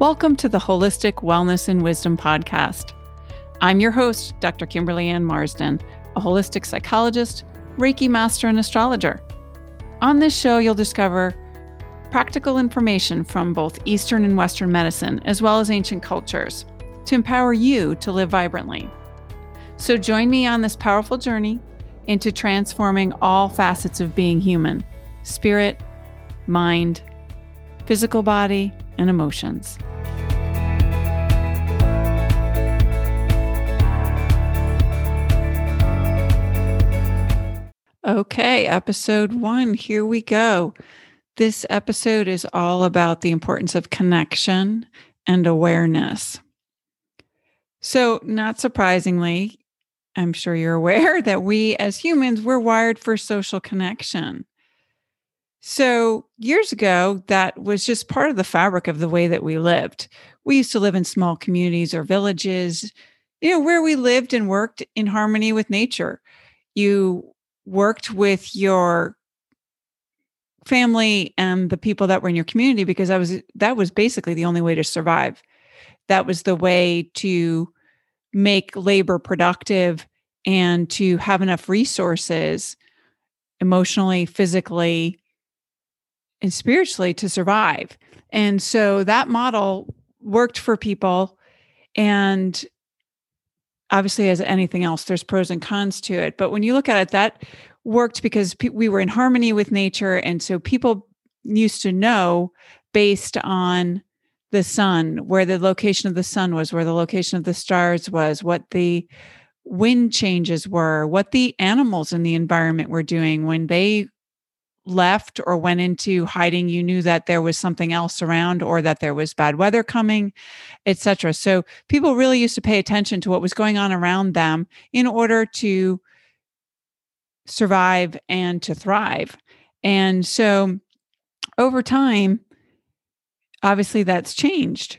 Welcome to the Holistic Wellness and Wisdom Podcast. I'm your host, Dr. Kimberly Ann Marsden, a holistic psychologist, Reiki master, and astrologer. On this show, you'll discover practical information from both Eastern and Western medicine, as well as ancient cultures, to empower you to live vibrantly. So join me on this powerful journey into transforming all facets of being human spirit, mind, physical body, and emotions. Okay, episode one, here we go. This episode is all about the importance of connection and awareness. So, not surprisingly, I'm sure you're aware that we as humans, we're wired for social connection. So, years ago, that was just part of the fabric of the way that we lived. We used to live in small communities or villages, you know, where we lived and worked in harmony with nature. You worked with your family and the people that were in your community because that was that was basically the only way to survive. That was the way to make labor productive and to have enough resources emotionally, physically, and spiritually to survive. And so that model worked for people. And obviously, as anything else, there's pros and cons to it. But when you look at it, that worked because pe- we were in harmony with nature. And so people used to know based on the sun, where the location of the sun was, where the location of the stars was, what the wind changes were, what the animals in the environment were doing when they left or went into hiding you knew that there was something else around or that there was bad weather coming etc so people really used to pay attention to what was going on around them in order to survive and to thrive. And so over time obviously that's changed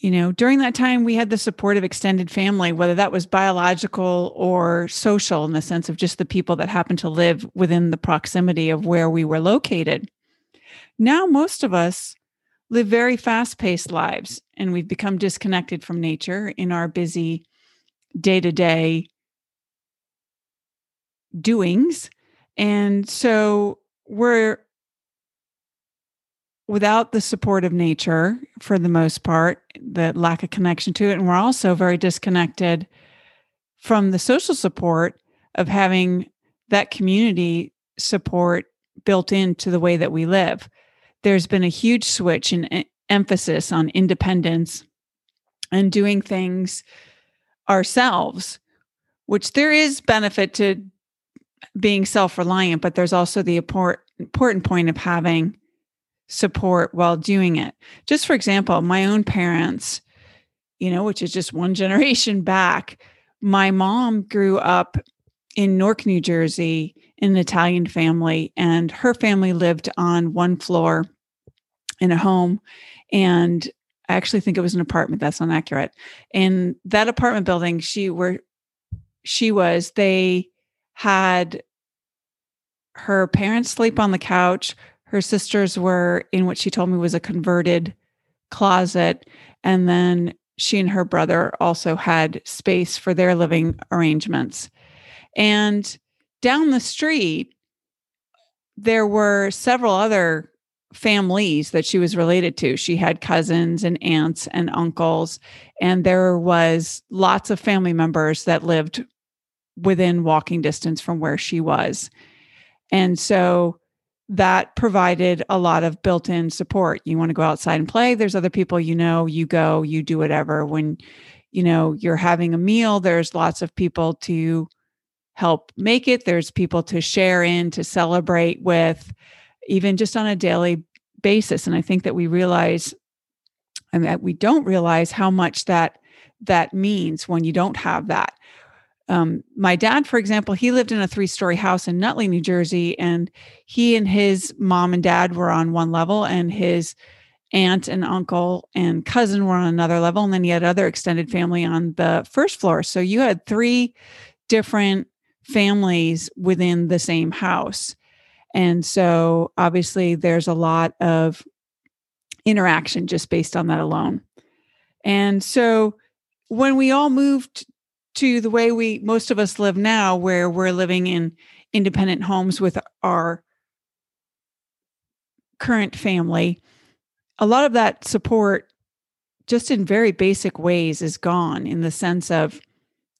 you know during that time we had the support of extended family whether that was biological or social in the sense of just the people that happened to live within the proximity of where we were located. Now most of us live very fast-paced lives and we've become disconnected from nature in our busy day-to-day doings. And so we're without the support of nature for the most part, the lack of connection to it. And we're also very disconnected from the social support of having that community support built into the way that we live. There's been a huge switch in eh, emphasis on independence and doing things ourselves, which there is benefit to being self reliant, but there's also the important point of having support while doing it. Just for example, my own parents, you know, which is just one generation back, my mom grew up in Newark, New Jersey, in an Italian family, and her family lived on one floor in a home. And I actually think it was an apartment. That's not accurate. In that apartment building, she were she was, they had her parents sleep on the couch her sisters were in what she told me was a converted closet. And then she and her brother also had space for their living arrangements. And down the street, there were several other families that she was related to. She had cousins and aunts and uncles, and there was lots of family members that lived within walking distance from where she was. And so that provided a lot of built-in support. You want to go outside and play, there's other people you know, you go, you do whatever. When you know you're having a meal, there's lots of people to help make it. There's people to share in, to celebrate with, even just on a daily basis. And I think that we realize and that we don't realize how much that that means when you don't have that um, my dad, for example, he lived in a three story house in Nutley, New Jersey, and he and his mom and dad were on one level, and his aunt and uncle and cousin were on another level. And then he had other extended family on the first floor. So you had three different families within the same house. And so obviously there's a lot of interaction just based on that alone. And so when we all moved to the way we most of us live now where we're living in independent homes with our current family. A lot of that support just in very basic ways is gone in the sense of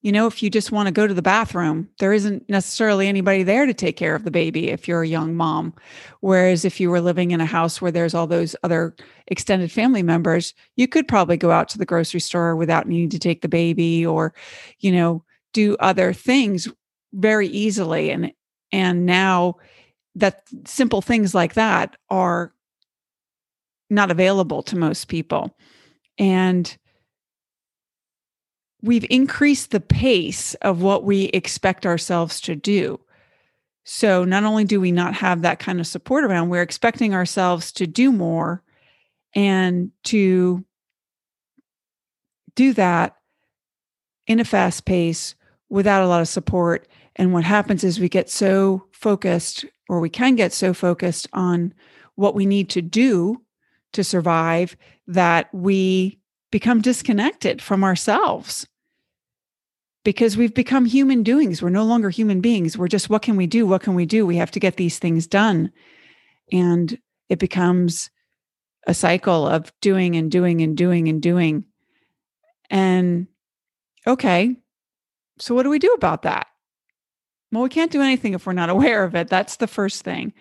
you know if you just want to go to the bathroom there isn't necessarily anybody there to take care of the baby if you're a young mom. Whereas if you were living in a house where there's all those other extended family members you could probably go out to the grocery store without needing to take the baby or you know do other things very easily. And and now that simple things like that are not available to most people. And we've increased the pace of what we expect ourselves to do. So not only do we not have that kind of support around, we're expecting ourselves to do more and to do that in a fast pace without a lot of support. And what happens is we get so focused, or we can get so focused on what we need to do to survive that we become disconnected from ourselves because we've become human doings. We're no longer human beings. We're just, what can we do? What can we do? We have to get these things done. And it becomes a cycle of doing and doing and doing and doing. And okay, so what do we do about that? Well, we can't do anything if we're not aware of it. That's the first thing.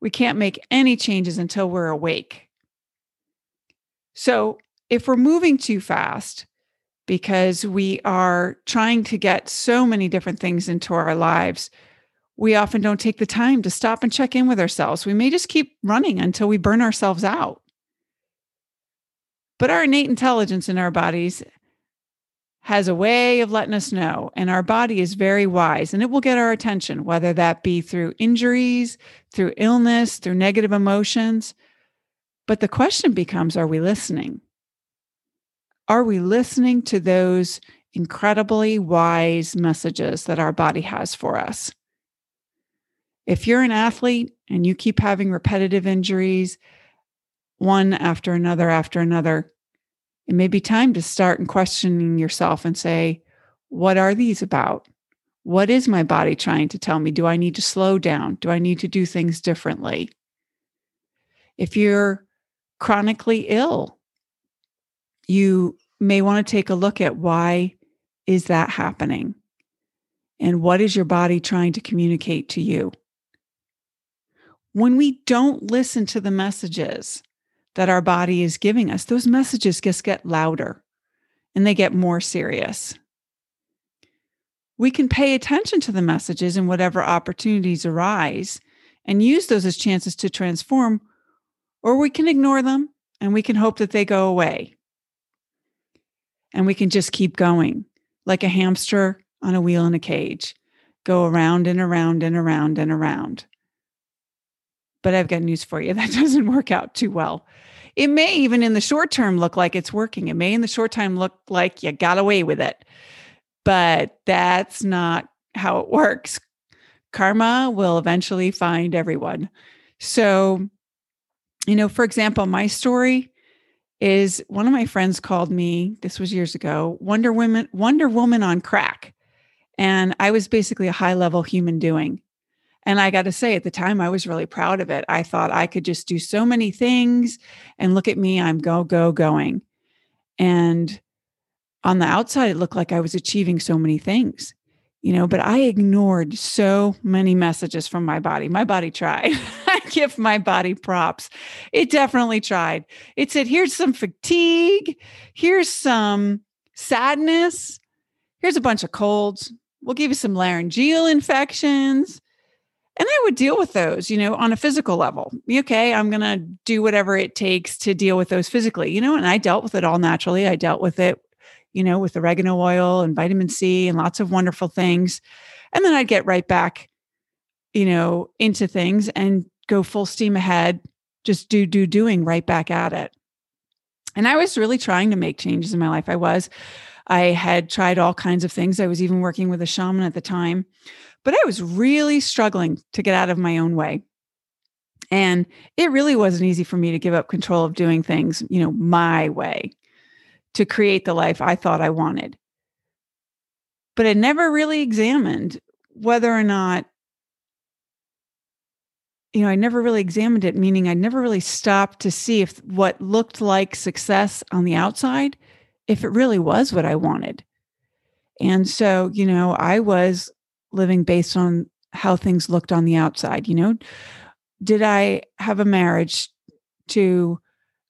We can't make any changes until we're awake. So if we're moving too fast, because we are trying to get so many different things into our lives, we often don't take the time to stop and check in with ourselves. We may just keep running until we burn ourselves out. But our innate intelligence in our bodies has a way of letting us know, and our body is very wise and it will get our attention, whether that be through injuries, through illness, through negative emotions. But the question becomes are we listening? Are we listening to those incredibly wise messages that our body has for us? If you're an athlete and you keep having repetitive injuries, one after another after another, it may be time to start and questioning yourself and say, what are these about? What is my body trying to tell me? Do I need to slow down? Do I need to do things differently? If you're chronically ill, you may want to take a look at why is that happening? And what is your body trying to communicate to you? When we don't listen to the messages that our body is giving us those messages just get louder and they get more serious. We can pay attention to the messages and whatever opportunities arise and use those as chances to transform or we can ignore them and we can hope that they go away and we can just keep going like a hamster on a wheel in a cage, go around and around and around and around. But I've got news for you that doesn't work out too well. It may even in the short term look like it's working. It may in the short time look like you got away with it. But that's not how it works. Karma will eventually find everyone. So, you know, for example, my story, is one of my friends called me, this was years ago, Wonder Woman, Wonder Woman on crack. And I was basically a high level human doing. And I got to say, at the time, I was really proud of it. I thought I could just do so many things and look at me, I'm go, go, going. And on the outside, it looked like I was achieving so many things you know, but I ignored so many messages from my body. My body tried. Give my body props. It definitely tried. It said, here's some fatigue, here's some sadness, here's a bunch of colds. We'll give you some laryngeal infections. And I would deal with those, you know, on a physical level. Okay, I'm going to do whatever it takes to deal with those physically, you know, and I dealt with it all naturally. I dealt with it you know, with oregano oil and vitamin C and lots of wonderful things. And then I'd get right back, you know, into things and go full steam ahead, just do, do, doing right back at it. And I was really trying to make changes in my life. I was. I had tried all kinds of things. I was even working with a shaman at the time, but I was really struggling to get out of my own way. And it really wasn't easy for me to give up control of doing things, you know, my way to create the life I thought I wanted. But I never really examined whether or not, you know, I never really examined it, meaning I never really stopped to see if what looked like success on the outside, if it really was what I wanted. And so, you know, I was living based on how things looked on the outside, you know, did I have a marriage to,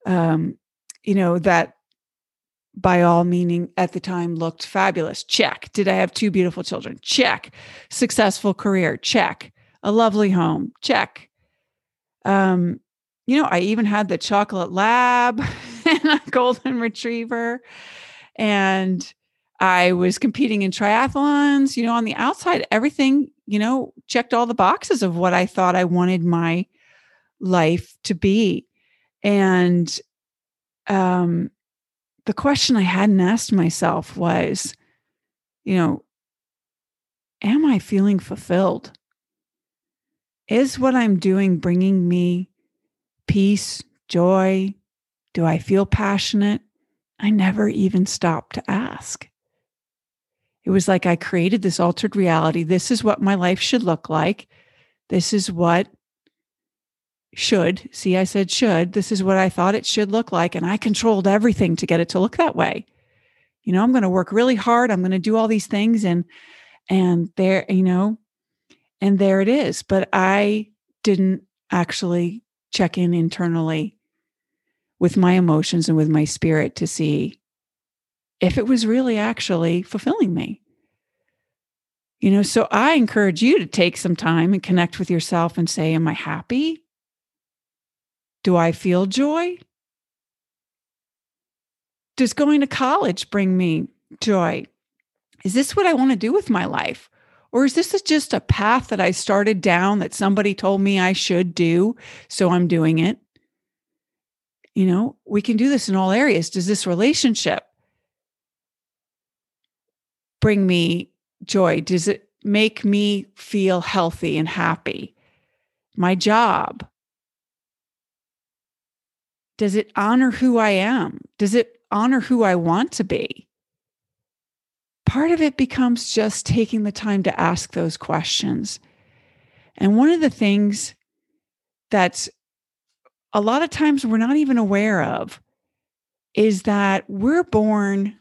um, you know, that by all meaning at the time looked fabulous? Check. Did I have two beautiful children? Check. Successful career? Check. A lovely home? Check. Um, you know, I even had the chocolate lab and a golden retriever. And I was competing in triathlons, you know, on the outside, everything, you know, checked all the boxes of what I thought I wanted my life to be. And um, the question I hadn't asked myself was, you know, am I feeling fulfilled? Is what I'm doing bringing me peace, joy? Do I feel passionate? I never even stopped to ask. It was like I created this altered reality. This is what my life should look like. This is what should, see, I said should. This is what I thought it should look like. And I controlled everything to get it to look that way. You know, I'm going to work really hard. I'm going to do all these things. And, and there, you know, and there it is. But I didn't actually check in internally with my emotions and with my spirit to see if it was really actually fulfilling me. You know, so I encourage you to take some time and connect with yourself and say, Am I happy? Do I feel joy? Does going to college bring me joy? Is this what I want to do with my life? Or is this just a path that I started down that somebody told me I should do? So I'm doing it. You know, we can do this in all areas. Does this relationship bring me joy? Does it make me feel healthy and happy? My job, does it honor who I am? Does it honor who I want to be? Part of it becomes just taking the time to ask those questions. And one of the things that's a lot of times we're not even aware of is that we're born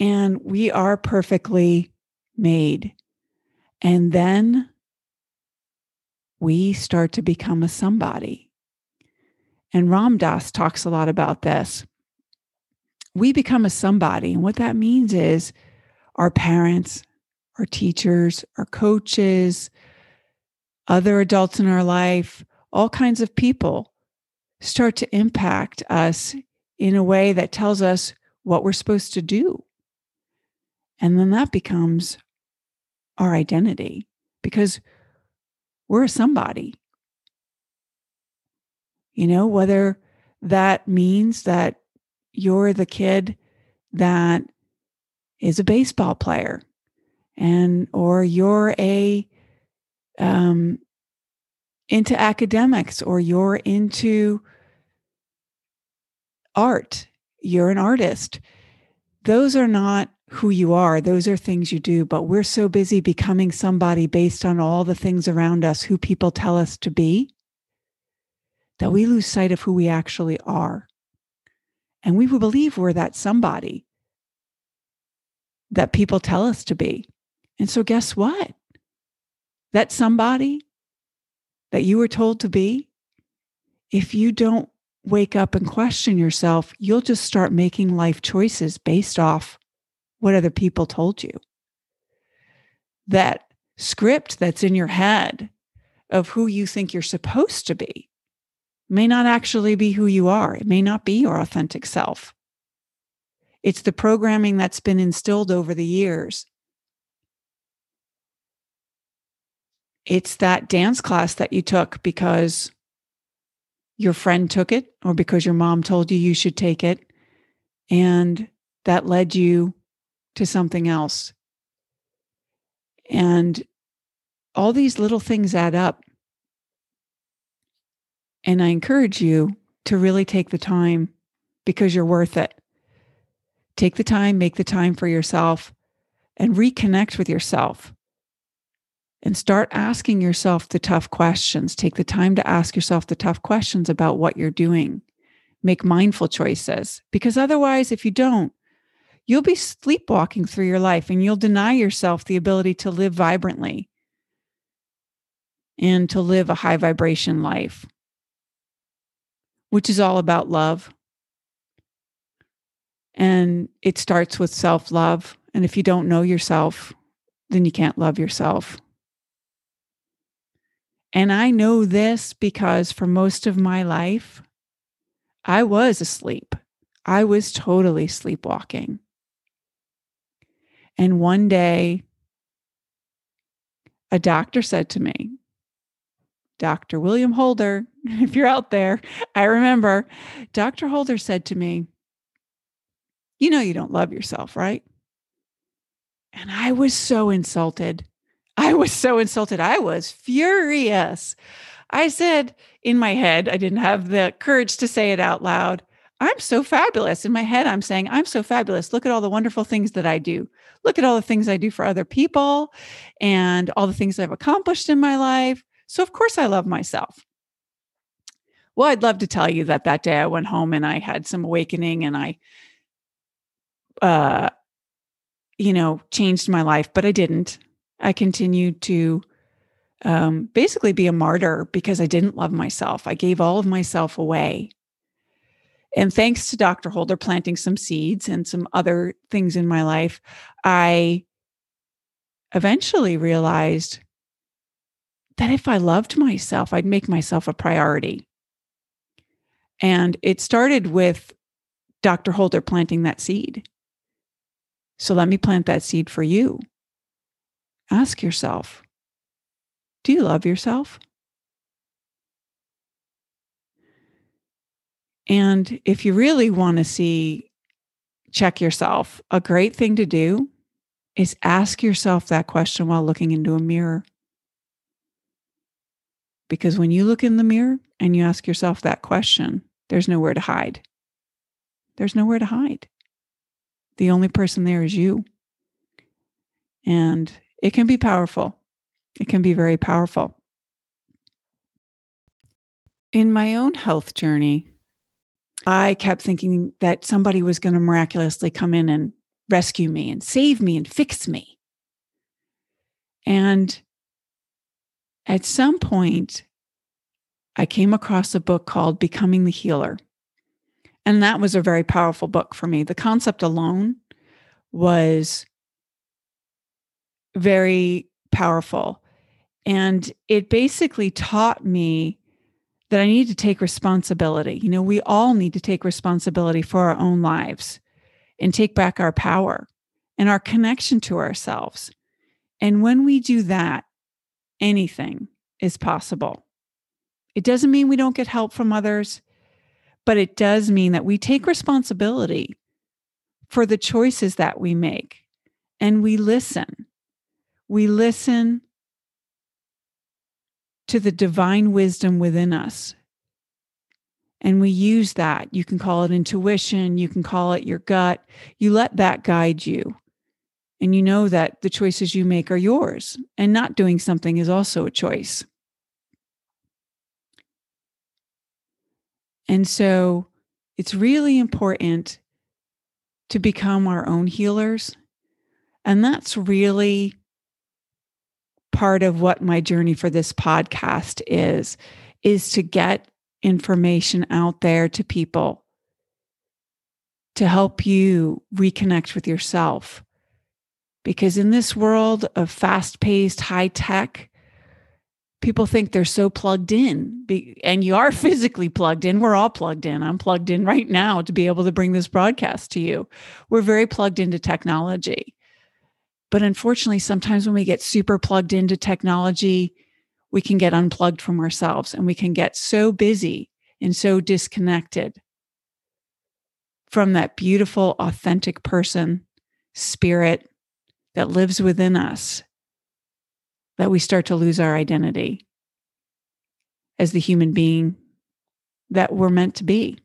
and we are perfectly made. And then we start to become a somebody. And Ram Dass talks a lot about this. We become a somebody. And what that means is our parents, our teachers, our coaches, other adults in our life, all kinds of people start to impact us in a way that tells us what we're supposed to do. And then that becomes our identity because we're a somebody. You know, whether that means that you're the kid that is a baseball player and or you're a um into academics or you're into art you're an artist. Those are not who you are. Those are things you do. But we're so busy becoming somebody based on all the things around us who people tell us to be that we lose sight of who we actually are. And we will believe we're that somebody that people tell us to be. And so, guess what? That somebody that you were told to be, if you don't wake up and question yourself, you'll just start making life choices based off what other people told you. That script that's in your head of who you think you're supposed to be may not actually be who you are. It may not be your authentic self. It's the programming that's been instilled over the years. It's that dance class that you took because your friend took it or because your mom told you you should take it. And that led you to something else. And all these little things add up And I encourage you to really take the time because you're worth it. Take the time, make the time for yourself, and reconnect with yourself. And start asking yourself the tough questions. Take the time to ask yourself the tough questions about what you're doing. Make mindful choices because otherwise, if you don't, you'll be sleepwalking through your life and you'll deny yourself the ability to live vibrantly and to live a high vibration life which is all about love. And it starts with self love. And if you don't know yourself, then you can't love yourself. And I know this because for most of my life, I was asleep. I was totally sleepwalking. And one day, a doctor said to me, Dr. William Holder, if you're out there, I remember Dr. Holder said to me, You know, you don't love yourself, right? And I was so insulted. I was so insulted. I was furious. I said in my head, I didn't have the courage to say it out loud. I'm so fabulous. In my head, I'm saying, I'm so fabulous. Look at all the wonderful things that I do. Look at all the things I do for other people and all the things I've accomplished in my life. So, of course, I love myself. Well, I'd love to tell you that that day I went home and I had some awakening and I, uh, you know, changed my life, but I didn't. I continued to um, basically be a martyr because I didn't love myself. I gave all of myself away. And thanks to Dr. Holder planting some seeds and some other things in my life, I eventually realized that if I loved myself, I'd make myself a priority. And it started with Dr. Holder planting that seed. So let me plant that seed for you. Ask yourself Do you love yourself? And if you really want to see, check yourself, a great thing to do is ask yourself that question while looking into a mirror. Because when you look in the mirror and you ask yourself that question, there's nowhere to hide. There's nowhere to hide. The only person there is you. And it can be powerful. It can be very powerful. In my own health journey, I kept thinking that somebody was going to miraculously come in and rescue me and save me and fix me. And at some point, I came across a book called Becoming the Healer. And that was a very powerful book for me. The concept alone was very powerful. And it basically taught me that I need to take responsibility. You know, we all need to take responsibility for our own lives and take back our power and our connection to ourselves. And when we do that, anything is possible. It doesn't mean we don't get help from others, but it does mean that we take responsibility for the choices that we make and we listen. We listen to the divine wisdom within us. And we use that. You can call it intuition, you can call it your gut. You let that guide you. And you know that the choices you make are yours, and not doing something is also a choice. And so it's really important to become our own healers. And that's really part of what my journey for this podcast is is to get information out there to people to help you reconnect with yourself because in this world of fast-paced high tech people think they're so plugged in. And you are physically plugged in. We're all plugged in. I'm plugged in right now to be able to bring this broadcast to you. We're very plugged into technology. But unfortunately, sometimes when we get super plugged into technology, we can get unplugged from ourselves and we can get so busy and so disconnected from that beautiful, authentic person, spirit that lives within us that we start to lose our identity as the human being that we're meant to be.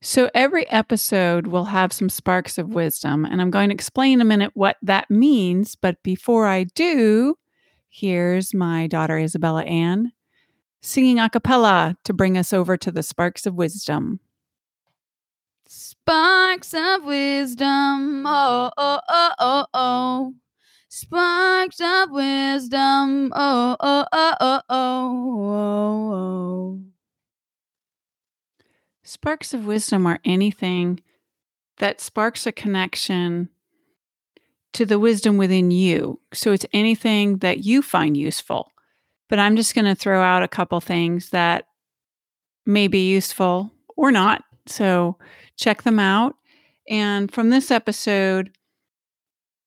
So every episode will have some sparks of wisdom, and I'm going to explain in a minute what that means. But before I do, here's my daughter Isabella Ann singing a cappella to bring us over to the sparks of wisdom. Sparks of wisdom, oh, oh, oh, oh, oh. Sparks of wisdom, oh, oh, oh, oh, oh, oh. Sparks of wisdom are anything that sparks a connection to the wisdom within you. So it's anything that you find useful. But I'm just going to throw out a couple things that may be useful or not. So check them out. And from this episode,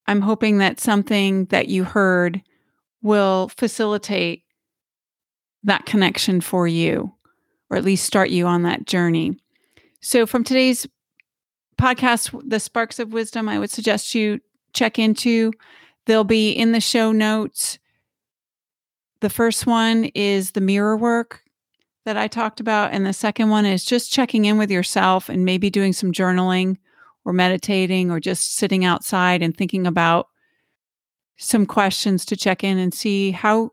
I'm hoping that something that you heard will facilitate that connection for you or at least start you on that journey. So, from today's podcast, The Sparks of Wisdom, I would suggest you check into. They'll be in the show notes. The first one is the mirror work that I talked about. And the second one is just checking in with yourself and maybe doing some journaling or meditating or just sitting outside and thinking about some questions to check in and see how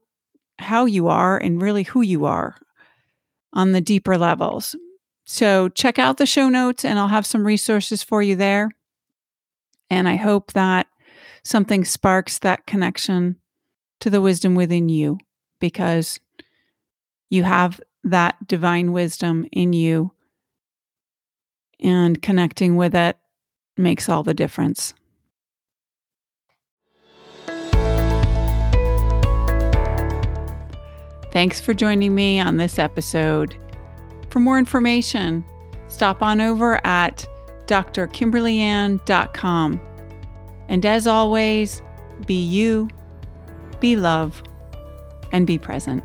how you are and really who you are on the deeper levels. So check out the show notes and I'll have some resources for you there. And I hope that something sparks that connection to the wisdom within you because you have that divine wisdom in you and connecting with it makes all the difference. Thanks for joining me on this episode. For more information, stop on over at drkimberlyann.com. And as always, be you, be love, and be present.